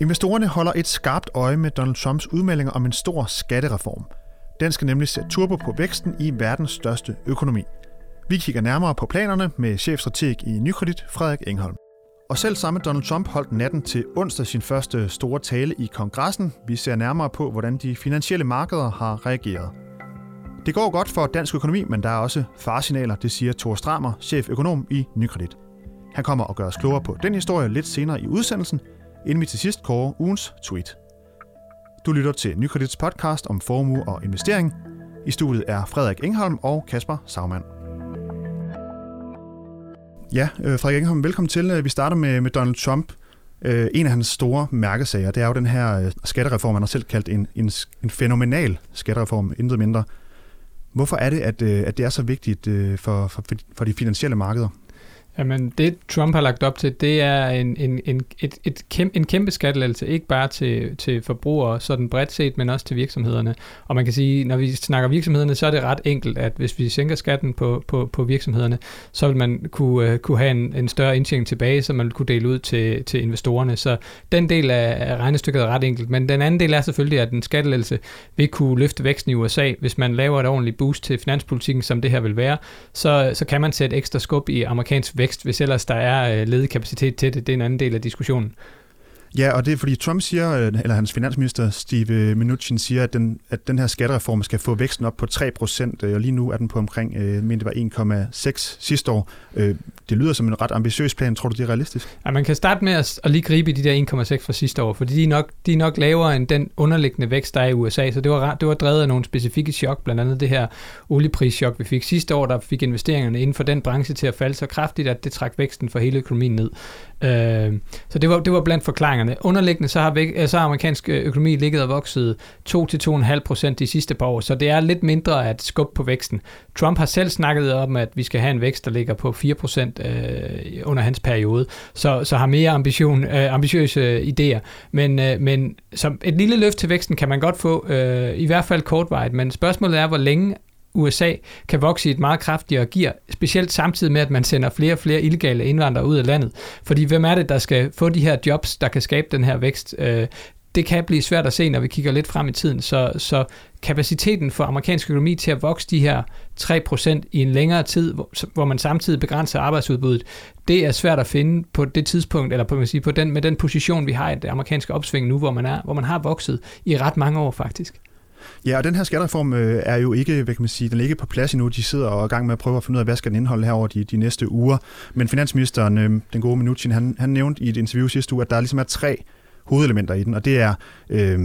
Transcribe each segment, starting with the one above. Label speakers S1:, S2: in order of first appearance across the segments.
S1: Investorerne holder et skarpt øje med Donald Trumps udmeldinger om en stor skattereform. Den skal nemlig sætte turbo på væksten i verdens største økonomi. Vi kigger nærmere på planerne med chefstrateg i Nykredit, Frederik Engholm. Og selv samme Donald Trump holdt natten til onsdag sin første store tale i kongressen. Vi ser nærmere på, hvordan de finansielle markeder har reageret. Det går godt for dansk økonomi, men der er også farsignaler, det siger Thor Stramer, cheføkonom i Nykredit. Han kommer og gør os klogere på den historie lidt senere i udsendelsen, inden vi til sidst kårer ugens tweet. Du lytter til Nykredits podcast om formue og investering. I studiet er Frederik Engholm og Kasper Sagmann. Ja, øh, Frederik Engholm, velkommen til. Øh, vi starter med, med Donald Trump. Øh, en af hans store mærkesager, det er jo den her skattereform, han har selv kaldt en, en, en fænomenal skattereform, intet mindre. Hvorfor er det, at, at det er så vigtigt for, for, for de finansielle markeder?
S2: Jamen, det Trump har lagt op til, det er en, en, en, et, et kæmpe, en kæmpe skattelettelse, ikke bare til, til forbrugere sådan bredt set, men også til virksomhederne. Og man kan sige, når vi snakker virksomhederne, så er det ret enkelt, at hvis vi sænker skatten på, på, på virksomhederne, så vil man kunne, uh, kunne have en, en større indtjening tilbage, som man vil kunne dele ud til, til investorerne. Så den del af, af regnestykket er ret enkelt. Men den anden del er selvfølgelig, at en skattelettelse vil kunne løfte væksten i USA. Hvis man laver et ordentligt boost til finanspolitikken, som det her vil være, så, så kan man sætte ekstra skub i amerikansk vækst, hvis ellers der er øh, ledig kapacitet til det. Det er en anden del af diskussionen.
S1: Ja, og det er fordi Trump siger, øh, eller hans finansminister Steve Mnuchin siger, at den, at den her skattereform skal få væksten op på 3%, øh, og lige nu er den på omkring, øh, men det var 1,6 sidste år. Øh, det lyder som en ret ambitiøs plan. Tror du, det er realistisk?
S2: Ja, man kan starte med at, at lige gribe i de der 1,6 fra sidste år, fordi de er, nok, de er nok lavere end den underliggende vækst, der er i USA, så det var, det var drevet af nogle specifikke chok, blandt andet det her olieprischok, vi fik sidste år, der fik investeringerne inden for den branche til at falde så kraftigt, at det trak væksten for hele økonomien ned. Så det var, det var blandt forklaringerne. Underliggende så har, væk, øh, så har amerikansk øh, økonomi ligget og vokset 2-2,5 procent de sidste par år, så det er lidt mindre at skubbe på væksten. Trump har selv snakket om, at vi skal have en vækst, der ligger på 4 procent øh, under hans periode, så, så har mere ambition, øh, ambitiøse øh, idéer. Men, øh, men som et lille løft til væksten kan man godt få, øh, i hvert fald kortvarigt, men spørgsmålet er, hvor længe USA kan vokse i et meget kraftigere gear, specielt samtidig med, at man sender flere og flere illegale indvandrere ud af landet. Fordi hvem er det, der skal få de her jobs, der kan skabe den her vækst? Øh, det kan blive svært at se, når vi kigger lidt frem i tiden. Så, så kapaciteten for amerikansk økonomi til at vokse de her 3% i en længere tid, hvor, hvor man samtidig begrænser arbejdsudbuddet, det er svært at finde på det tidspunkt, eller på, man sige, på den, med den position, vi har i det amerikanske opsving nu, hvor man, er, hvor man har vokset i ret mange år faktisk.
S1: Ja, og den her skattereform øh, er jo ikke, hvad kan man sige, den er ikke på plads endnu. De sidder og er i gang med at prøve at finde ud af, hvad skal den indeholde her over de, de næste uger. Men finansministeren, øh, den gode Minuchin, han, han nævnte i et interview sidste uge, at der ligesom er tre hovedelementer i den, og det er øh,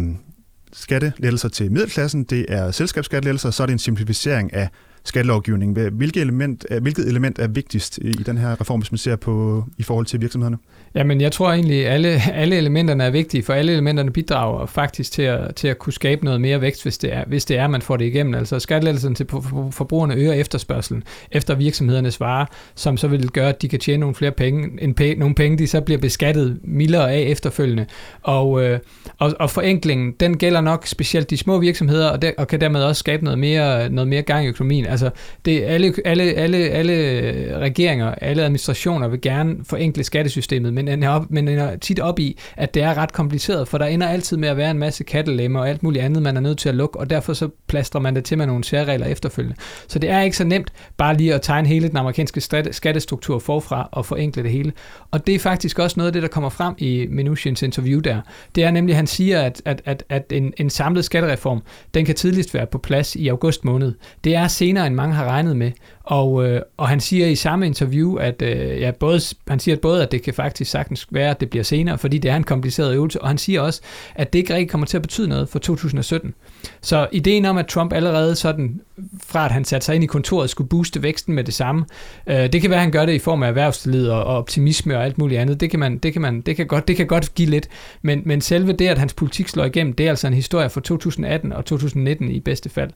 S1: skattelettelser til middelklassen, det er selskabsskattelettelser, og så er det en simplificering af skattelovgivning. Hvilket element, hvilket element er vigtigst i den her reform, hvis man ser på i forhold til virksomhederne?
S2: Jamen, jeg tror egentlig, at alle, alle elementerne er vigtige, for alle elementerne bidrager faktisk til at, til at kunne skabe noget mere vækst, hvis det er, hvis det er man får det igennem. Altså skattelettelsen til forbrugerne øger efterspørgselen efter virksomhedernes varer, som så vil gøre, at de kan tjene nogle flere penge, en pæ, nogle penge, de så bliver beskattet mildere af efterfølgende. Og, øh, og, og forenklingen, den gælder nok specielt de små virksomheder, og, der, og kan dermed også skabe noget mere, noget mere gang i økonomien. Altså, det, alle, alle, alle, alle regeringer, alle administrationer vil gerne forenkle skattesystemet, men ender, op, men ender tit op i, at det er ret kompliceret, for der ender altid med at være en masse kattelemmer og alt muligt andet, man er nødt til at lukke, og derfor så plastrer man det til med nogle særregler efterfølgende. Så det er ikke så nemt bare lige at tegne hele den amerikanske skattestruktur forfra og forenkle det hele. Og det er faktisk også noget af det, der kommer frem i Minuchins interview der. Det er nemlig, at han siger, at, at, at, at en, en samlet skattereform, den kan tidligst være på plads i august måned. Det er senere end mange har regnet med. Og, øh, og han siger i samme interview, at øh, ja, både, han siger at både, at det kan faktisk sagtens være, at det bliver senere, fordi det er en kompliceret øvelse, og han siger også, at det ikke rigtig kommer til at betyde noget for 2017. Så ideen om, at Trump allerede sådan, fra at han satte sig ind i kontoret, skulle booste væksten med det samme, øh, det kan være, at han gør det i form af erhvervslid og, og optimisme og alt muligt andet. Det kan, man, det kan, man, det kan, godt, det kan godt give lidt, men, men selve det, at hans politik slår igennem, det er altså en historie for 2018 og 2019 i bedste fald.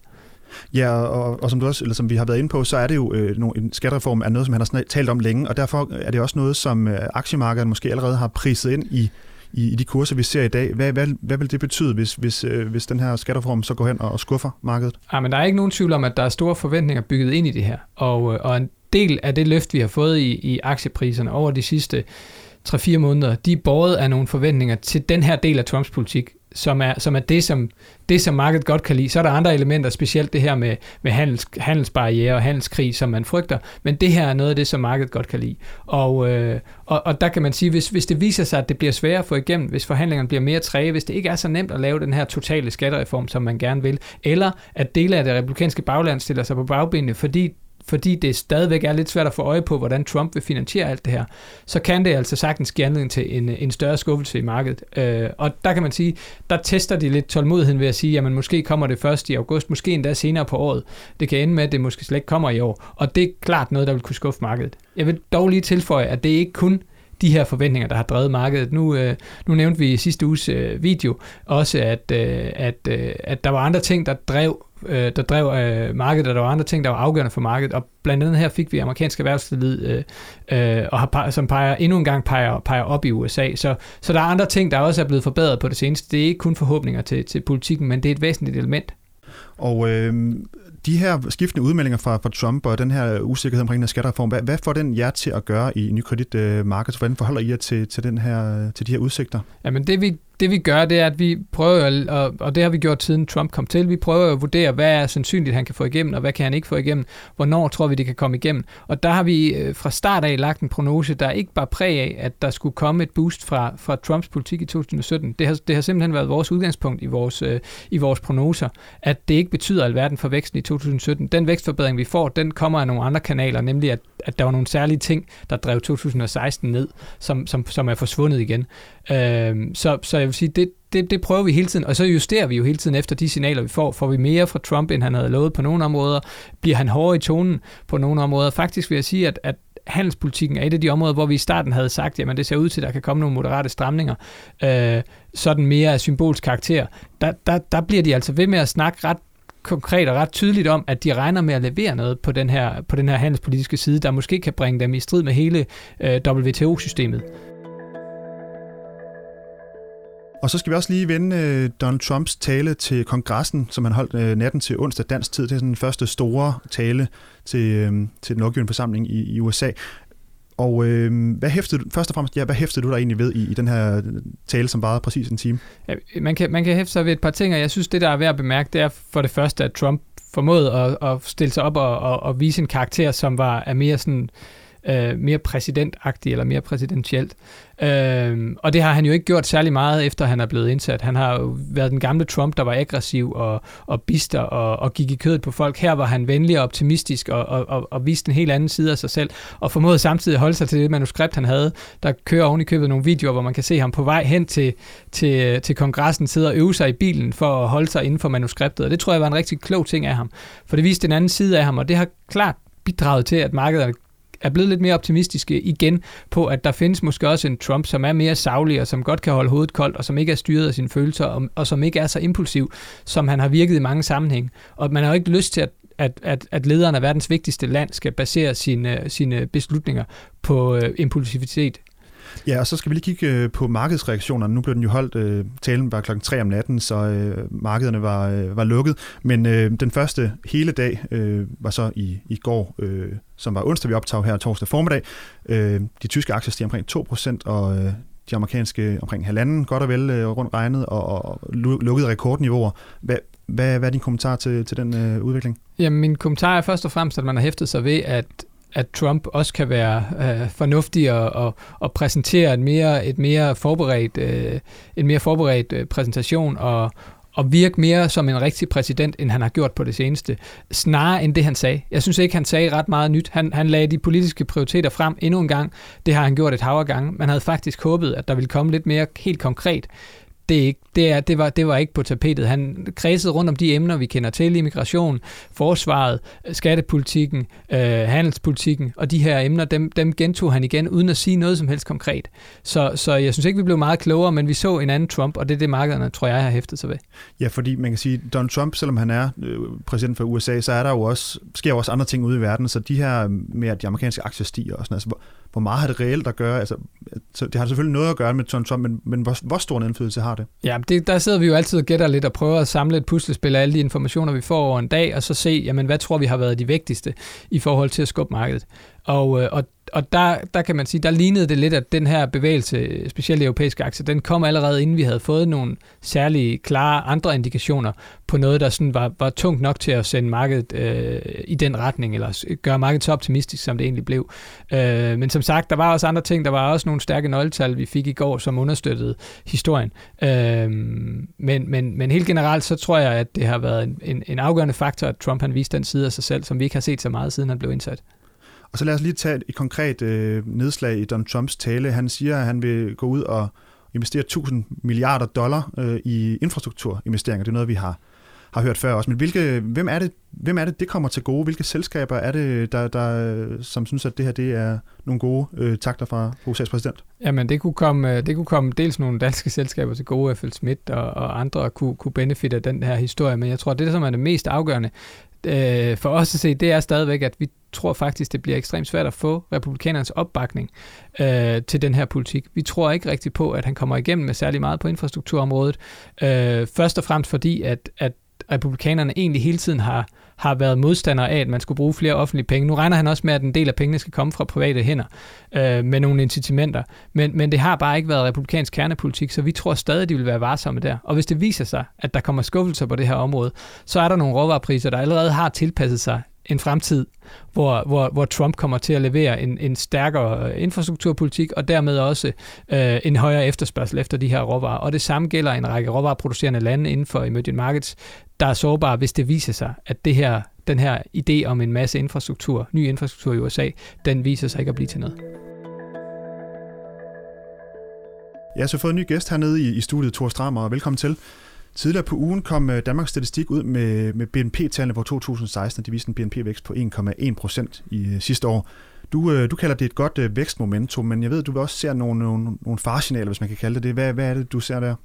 S1: Ja, og, og som, du også, eller som vi har været inde på, så er det jo øh, en skattereform er noget, som han har talt om længe, og derfor er det også noget, som øh, aktiemarkedet måske allerede har priset ind i, i, i de kurser, vi ser i dag. Hvad, hvad, hvad vil det betyde, hvis, hvis, øh, hvis den her skattereform så går hen og skuffer markedet?
S2: Ja, men der er ikke nogen tvivl om, at der er store forventninger bygget ind i det her, og, øh, og en del af det løft, vi har fået i, i aktiepriserne over de sidste 3-4 måneder, de er båret af nogle forventninger til den her del af Trumps politik, som er, som er det, som, det, som markedet godt kan lide. Så er der andre elementer, specielt det her med, med handels, handelsbarriere og handelskrig, som man frygter, men det her er noget af det, som markedet godt kan lide. Og, øh, og, og der kan man sige, hvis, hvis det viser sig, at det bliver sværere at få igennem, hvis forhandlingerne bliver mere træge, hvis det ikke er så nemt at lave den her totale skattereform, som man gerne vil, eller at dele af det republikanske bagland stiller sig på bagbenene, fordi fordi det stadigvæk er lidt svært at få øje på, hvordan Trump vil finansiere alt det her, så kan det altså sagtens give anledning til en, en større skuffelse i markedet. Øh, og der kan man sige, der tester de lidt tålmodigheden ved at sige, jamen måske kommer det først i august, måske endda senere på året. Det kan ende med, at det måske slet ikke kommer i år. Og det er klart noget, der vil kunne skuffe markedet. Jeg vil dog lige tilføje, at det ikke kun de her forventninger, der har drevet markedet. Nu, øh, nu nævnte vi i sidste uges øh, video også, at, øh, at, øh, at der var andre ting, der drev øh, der drev øh, markedet, og der var andre ting, der var afgørende for markedet, og blandt andet her fik vi amerikansk erhvervsliv, øh, øh, og har, som peger, endnu en gang peger, peger op i USA. Så, så der er andre ting, der også er blevet forbedret på det seneste. Det er ikke kun forhåbninger til, til politikken, men det er et væsentligt element.
S1: Og øh, de her skiftende udmeldinger fra, fra Trump og den her usikkerhed omkring den her skattereform, hvad, hvad får den jer til at gøre i nykreditmarkedet? Øh, Hvordan forholder I jer til, til, den her, til de her udsigter?
S2: Jamen det vi det vi gør, det er, at vi prøver, og, og det har vi gjort siden Trump kom til, vi prøver at vurdere, hvad er sandsynligt, han kan få igennem, og hvad kan han ikke få igennem, hvornår tror vi, det kan komme igennem. Og der har vi øh, fra start af lagt en prognose, der ikke bare præg af, at der skulle komme et boost fra, fra Trumps politik i 2017. Det har, det har simpelthen været vores udgangspunkt i vores, øh, i vores prognoser, at det ikke betyder alverden for væksten i 2017. Den vækstforbedring, vi får, den kommer af nogle andre kanaler, nemlig at, at der var nogle særlige ting, der drev 2016 ned, som, som, som er forsvundet igen. Øh, så, så jeg vil sige, det, det, det prøver vi hele tiden, og så justerer vi jo hele tiden efter de signaler, vi får. Får vi mere fra Trump, end han havde lovet på nogle områder? Bliver han hårdere i tonen på nogle områder? Faktisk vil jeg sige, at, at handelspolitikken er et af de områder, hvor vi i starten havde sagt, jamen det ser ud til, at der kan komme nogle moderate stramninger, øh, sådan mere af symbolsk karakter. Der, der, der bliver de altså ved med at snakke ret konkret og ret tydeligt om, at de regner med at levere noget på den her, på den her handelspolitiske side, der måske kan bringe dem i strid med hele øh, WTO-systemet.
S1: Og så skal vi også lige vende øh, Donald Trumps tale til kongressen, som han holdt øh, natten til onsdag dansk tid. Det er sådan den første store tale til, øh, til den lovgivende forsamling i, i USA. Og øh, hvad hæftede du, først og fremmest, ja, hvad hæftede du der egentlig ved i, i den her øh, tale, som varede præcis en time?
S2: Ja, man, kan, man kan hæfte sig ved et par ting, og jeg synes, det der er værd at bemærke, det er for det første, at Trump formåede at, at stille sig op og, og, og vise en karakter, som var er mere sådan øh, Øh, mere præsidentagtig eller mere præsidentielt. Øh, og det har han jo ikke gjort særlig meget, efter han er blevet indsat. Han har jo været den gamle Trump, der var aggressiv og, og bister og, og gik i kødet på folk. Her var han venlig og optimistisk og, og, og, og viste en helt anden side af sig selv, og formåede samtidig at holde sig til det manuskript, han havde. Der kører oven i købet nogle videoer, hvor man kan se ham på vej hen til, til, til kongressen, sidde og øve sig i bilen for at holde sig inden for manuskriptet. Og det tror jeg var en rigtig klog ting af ham, for det viste en anden side af ham, og det har klart bidraget til, at markedet er blevet lidt mere optimistiske igen på, at der findes måske også en Trump, som er mere savlig og som godt kan holde hovedet koldt og som ikke er styret af sine følelser og, og som ikke er så impulsiv, som han har virket i mange sammenhæng. Og man har jo ikke lyst til, at at, at, at lederen af verdens vigtigste land skal basere sine, sine beslutninger på øh, impulsivitet.
S1: Ja, og så skal vi lige kigge øh, på markedsreaktionerne. Nu blev den jo holdt, øh, talen var klokken 3 om natten, så øh, markederne var, øh, var lukket. Men øh, den første hele dag øh, var så i, i går, øh, som var onsdag, vi optag her torsdag formiddag. Øh, de tyske aktier stiger omkring 2%, og øh, de amerikanske omkring halvanden, godt og vel øh, rundt regnet, og, og lukkede rekordniveauer. Hvad, hvad, hvad er din kommentar til, til den øh, udvikling?
S2: Jamen, min kommentar er først og fremmest, at man har hæftet sig ved, at at Trump også kan være øh, fornuftig og, og, og præsentere et mere, et mere forberedt, øh, en mere forberedt øh, præsentation og, og virke mere som en rigtig præsident, end han har gjort på det seneste. Snarere end det, han sagde. Jeg synes ikke, han sagde ret meget nyt. Han, han lagde de politiske prioriteter frem endnu en gang. Det har han gjort et hav af gange. Man havde faktisk håbet, at der ville komme lidt mere helt konkret det, ikke, det, er, det, var, det var ikke på tapetet. Han kredsede rundt om de emner, vi kender til, immigration, forsvaret, øh, skattepolitikken, øh, handelspolitikken, og de her emner, dem, dem gentog han igen, uden at sige noget som helst konkret. Så, så jeg synes ikke, vi blev meget klogere, men vi så en anden Trump, og det er det, markederne, tror jeg, har hæftet sig ved.
S1: Ja, fordi man kan sige, Donald Trump, selvom han er øh, præsident for USA, så er der jo også, sker jo også andre ting ude i verden, så de her øh, med, at de amerikanske aktier stiger og sådan, altså, hvor, hvor meget har det reelt at gøre? Altså, så det har selvfølgelig noget at gøre med Donald Trump, men, men hvor, hvor stor en indflydelse har det?
S2: Ja, det, der sidder vi jo altid og gætter lidt og prøver at samle et puslespil af alle de informationer, vi får over en dag, og så se, jamen, hvad tror vi har været de vigtigste i forhold til at skubbe markedet. Og, øh, og, og der, der kan man sige, der lignede det lidt, at den her bevægelse, specielt europæiske aktier, den kom allerede inden vi havde fået nogle særlige klare andre indikationer på noget, der sådan var, var tungt nok til at sende markedet øh, i den retning, eller gøre markedet så optimistisk, som det egentlig blev. Øh, men som sagt, der var også andre ting. Der var også nogle stærke nøgletal, vi fik i går, som understøttede historien. Øh, men, men, men helt generelt, så tror jeg, at det har været en, en, en afgørende faktor, at Trump han viste den side af sig selv, som vi ikke har set så meget, siden han blev indsat.
S1: Og så lad os lige tage et konkret øh, nedslag i Donald Trumps tale. Han siger, at han vil gå ud og investere 1000 milliarder dollar øh, i infrastrukturinvesteringer. Det er noget, vi har, har hørt før også. Men hvilke, hvem, er det, hvem er det, det kommer til gode? Hvilke selskaber er det, der, der, som synes, at det her det er nogle gode øh, takter fra USA's præsident?
S2: Jamen, det kunne, komme, øh, det kunne komme dels nogle danske selskaber til gode, FL Schmidt og, og andre kunne, kunne benefit af den her historie, men jeg tror, det, som er det mest afgørende, øh, for os at se, det er stadigvæk, at vi tror faktisk, det bliver ekstremt svært at få republikanernes opbakning øh, til den her politik. Vi tror ikke rigtigt på, at han kommer igennem med særlig meget på infrastrukturområdet. Øh, først og fremmest fordi, at, at republikanerne egentlig hele tiden har har været modstandere af, at man skulle bruge flere offentlige penge. Nu regner han også med, at en del af pengene skal komme fra private hænder øh, med nogle incitamenter. Men, men det har bare ikke været republikansk kernepolitik, så vi tror stadig, at de vil være varsomme der. Og hvis det viser sig, at der kommer skuffelser på det her område, så er der nogle råvarepriser, der allerede har tilpasset sig en fremtid, hvor, hvor, hvor Trump kommer til at levere en, en stærkere infrastrukturpolitik, og dermed også øh, en højere efterspørgsel efter de her råvarer. Og det samme gælder en række råvareproducerende lande inden for emerging markets, der er sårbare, hvis det viser sig, at det her, den her idé om en masse infrastruktur, ny infrastruktur i USA, den viser sig ikke at blive til noget.
S1: Jeg har så fået en ny gæst hernede i, i studiet, Thor Strammer, og velkommen til. Tidligere på ugen kom øh, Danmarks Statistik ud med, med BNP-tallene for 2016, de viste en BNP-vækst på 1,1 procent i øh, sidste år. Du, øh, du kalder det et godt vækstmomentum, men jeg ved, du vil også se nogle, nogle, nogle faresignaler, hvis man kan kalde det det. Hvad, hvad er det, du ser der?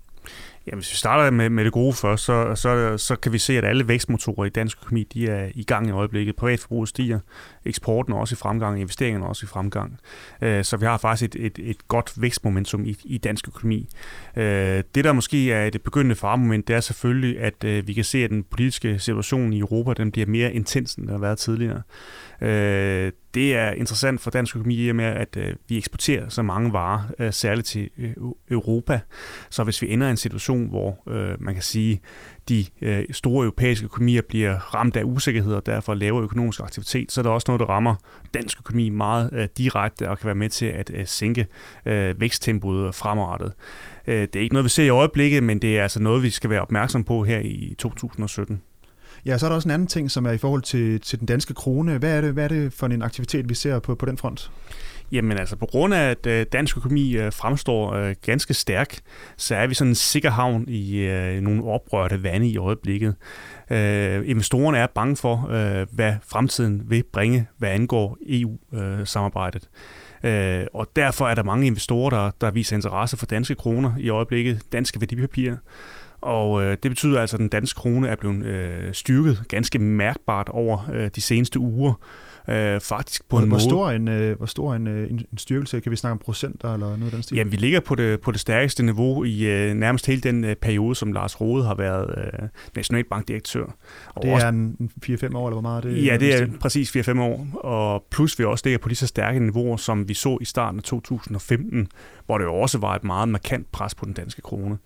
S3: Ja, hvis vi starter med, med det gode først, så, så, så kan vi se, at alle vækstmotorer i dansk økonomi de er i gang i øjeblikket. Privatforbruget stiger, eksporten er også i fremgang, investeringerne er også i fremgang. Øh, så vi har faktisk et, et, et godt vækstmomentum i, i dansk økonomi. Øh, det, der måske er et begyndende faremoment, det er selvfølgelig, at øh, vi kan se, at den politiske situation i Europa den bliver mere intens, end den har været tidligere. Øh, det er interessant for dansk økonomi i og med, at øh, vi eksporterer så mange varer, øh, særligt til øh, Europa. Så hvis vi ender i en situation, hvor øh, man kan sige, de øh, store europæiske økonomier bliver ramt af usikkerhed og derfor lavere økonomisk aktivitet, så er der også noget, der rammer dansk økonomi meget øh, direkte og kan være med til at øh, sænke øh, væksttempoet fremadrettet. Øh, det er ikke noget, vi ser i øjeblikket, men det er altså noget, vi skal være opmærksom på her i 2017.
S1: Ja, så er der også en anden ting, som er i forhold til, til den danske krone. Hvad er, det, hvad er det for en aktivitet, vi ser på, på den front?
S3: Jamen altså, på grund af, at øh, dansk økonomi øh, fremstår øh, ganske stærk, så er vi sådan en sikker havn i øh, nogle oprørte vande i øjeblikket. Øh, investorerne er bange for, øh, hvad fremtiden vil bringe, hvad angår EU-samarbejdet. Og derfor er der mange investorer, der, der viser interesse for danske kroner i øjeblikket, danske værdipapirer. Og øh, det betyder altså, at den danske krone er blevet øh, styrket ganske mærkbart over øh, de seneste uger. Øh, faktisk på hvor, en
S1: hvor
S3: måde.
S1: Stor en, øh, hvor stor en, øh, en, styrkelse? Kan vi snakke om procenter eller noget af den stil?
S3: Jamen, vi ligger på det, på det stærkeste niveau i øh, nærmest hele den øh, periode, som Lars Rode har været øh, nationalbankdirektør.
S1: Og det er en 4-5 år, eller hvor meget er det?
S3: Ja, det er præcis 4-5 år. Og plus vi også ligger på lige så stærke niveauer, som vi så i starten af 2015, hvor det jo også var et meget markant pres på den danske krone.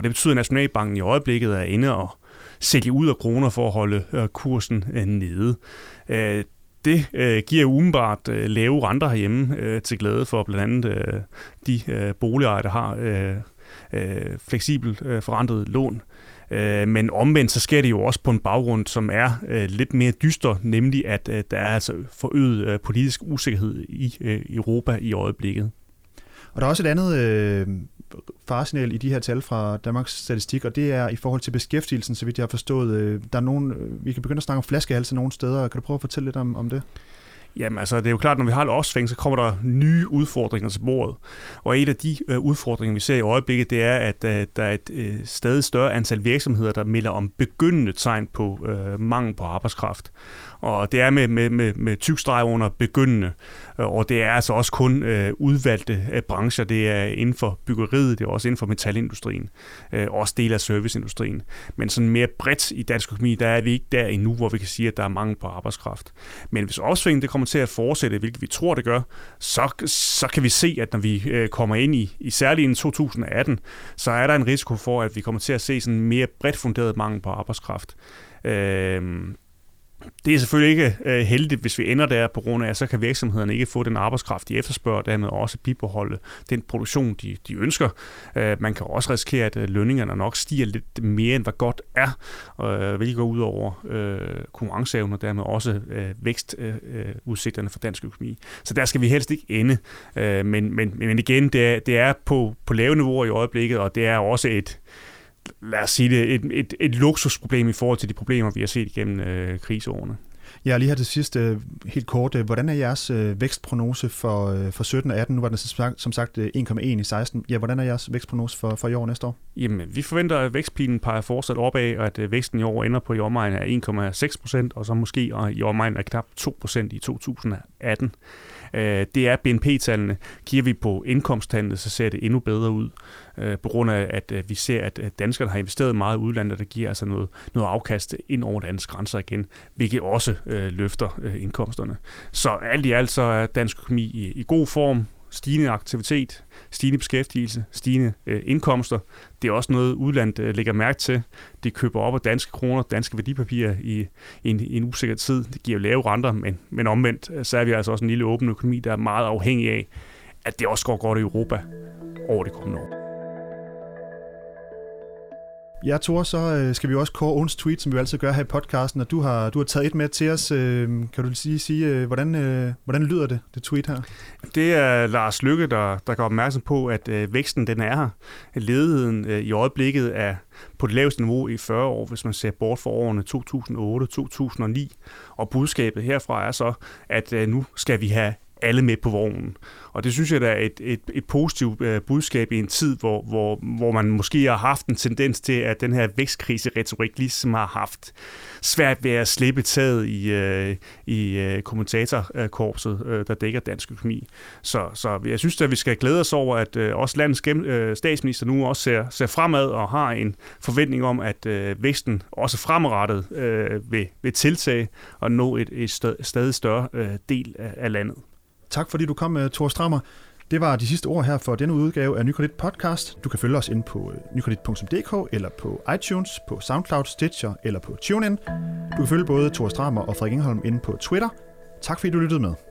S3: Og det betyder, at Nationalbanken i øjeblikket er inde og sælge ud af kroner for at holde øh, kursen øh, nede. Øh, det øh, giver umiddelbart øh, lave renter herhjemme øh, til glæde for blandt andet øh, de øh, boligejere, der har øh, øh, fleksibelt øh, forrentet lån. Øh, men omvendt så sker det jo også på en baggrund, som er øh, lidt mere dyster, nemlig at øh, der er altså forøget øh, politisk usikkerhed i øh, Europa i øjeblikket.
S1: Og der er også et andet øh, faresignal i de her tal fra Danmarks Statistik, og det er i forhold til beskæftigelsen, så vidt jeg har forstået. Øh, der er nogen, øh, vi kan begynde at snakke om flaskehalse nogle steder. Kan du prøve at fortælle lidt om, om det?
S3: Jamen altså, det er jo klart, når vi har et opsving, så kommer der nye udfordringer til bordet. Og en af de øh, udfordringer, vi ser i øjeblikket, det er, at øh, der er et øh, stadig større antal virksomheder, der melder om begyndende tegn på øh, mangel på arbejdskraft. Og det er med, med, med, med tyk streg under begyndende, øh, og det er altså også kun øh, udvalgte øh, brancher. Det er inden for byggeriet, det er også inden for metalindustrien, øh, også del af serviceindustrien. Men sådan mere bredt i dansk økonomi, der er vi ikke der endnu, hvor vi kan sige, at der er mangel på arbejdskraft. Men hvis opsvinget det kommer til at fortsætte, hvilket vi tror, det gør, så, så kan vi se, at når vi øh, kommer ind i, i særligt i 2018, så er der en risiko for, at vi kommer til at se sådan mere bredt funderet mangel på arbejdskraft. Øh, det er selvfølgelig ikke øh, heldigt, hvis vi ender der på grund af, så kan virksomhederne ikke få den arbejdskraft, de efterspørger, og dermed også bibeholde den produktion, de, de ønsker. Øh, man kan også risikere, at øh, lønningerne nok stiger lidt mere, end hvad godt er, øh, hvilket går ud over øh, konkurrenceevnen og dermed også øh, vækstudsigterne øh, øh for dansk økonomi. Så der skal vi helst ikke ende. Øh, men, men, men igen, det er, det er på, på lave niveauer i øjeblikket, og det er også et lad os sige det, et, et, et luksusproblem i forhold til de problemer, vi har set igennem øh, kriseårene.
S1: Ja, lige her til sidst, øh, helt kort. Øh, hvordan er jeres øh, vækstprognose for, for 17 og 18? Nu var den som sagt 1,1 i 16. Ja, hvordan er jeres vækstprognose for, for i år næste år?
S3: Jamen, vi forventer, at vækstpilen peger fortsat opad, og at væksten i år ender på i omegn af 1,6 procent, og så måske i omegn af knap 2 procent i 2018. Øh, det er BNP-tallene. Kigger vi på indkomsttallene, så ser det endnu bedre ud, øh, på grund af, at øh, vi ser, at danskerne har investeret meget i udlandet, der giver altså noget, noget afkast ind over landets grænser igen, hvilket også øh, løfter øh, indkomsterne. Så alt i alt så er dansk økonomi i, i god form, stigende aktivitet, stigende beskæftigelse, stigende øh, indkomster. Det er også noget, udlandet øh, lægger mærke til. De køber op af danske kroner, danske værdipapirer i, i, en, i en usikker tid. Det giver lave renter, men, men omvendt øh, så er vi altså også en lille åben økonomi, der er meget afhængig af, at det også går godt i Europa over det kommende år.
S1: Ja, Thor, så øh, skal vi også kåre ugens tweet, som vi altid gør her i podcasten, og du har, du har taget et med til os. Øh, kan du lige sige øh, hvordan, øh, hvordan lyder det, det tweet her?
S3: Det er Lars Lykke, der, der gør opmærksom på, at øh, væksten den er her. Ledigheden øh, i øjeblikket er på det laveste niveau i 40 år, hvis man ser bort for årene 2008-2009. Og budskabet herfra er så, at nu skal vi have alle med på vognen. Og det synes jeg, der er et, et, et positivt øh, budskab i en tid, hvor, hvor, hvor man måske har haft en tendens til, at den her vækstkrise-retorik ligesom har haft svært ved at slippe taget i, øh, i øh, kommentatorkorpset, der dækker dansk økonomi. Så, så jeg synes, at vi skal glæde os over, at også landets statsminister nu også ser, ser fremad og har en forventning om, at uh, væksten også fremadrettet uh, vil, vil tiltage og nå et, et stadig større del af, af landet.
S1: Tak fordi du kom, øh, Thor Strammer. Det var de sidste ord her for denne udgave af Nykredit Podcast. Du kan følge os ind på øh, nykredit.dk eller på iTunes, på SoundCloud, Stitcher eller på TuneIn. Du kan følge både Thor Strammer og Frederik Ingholm inde på Twitter. Tak fordi du lyttede med.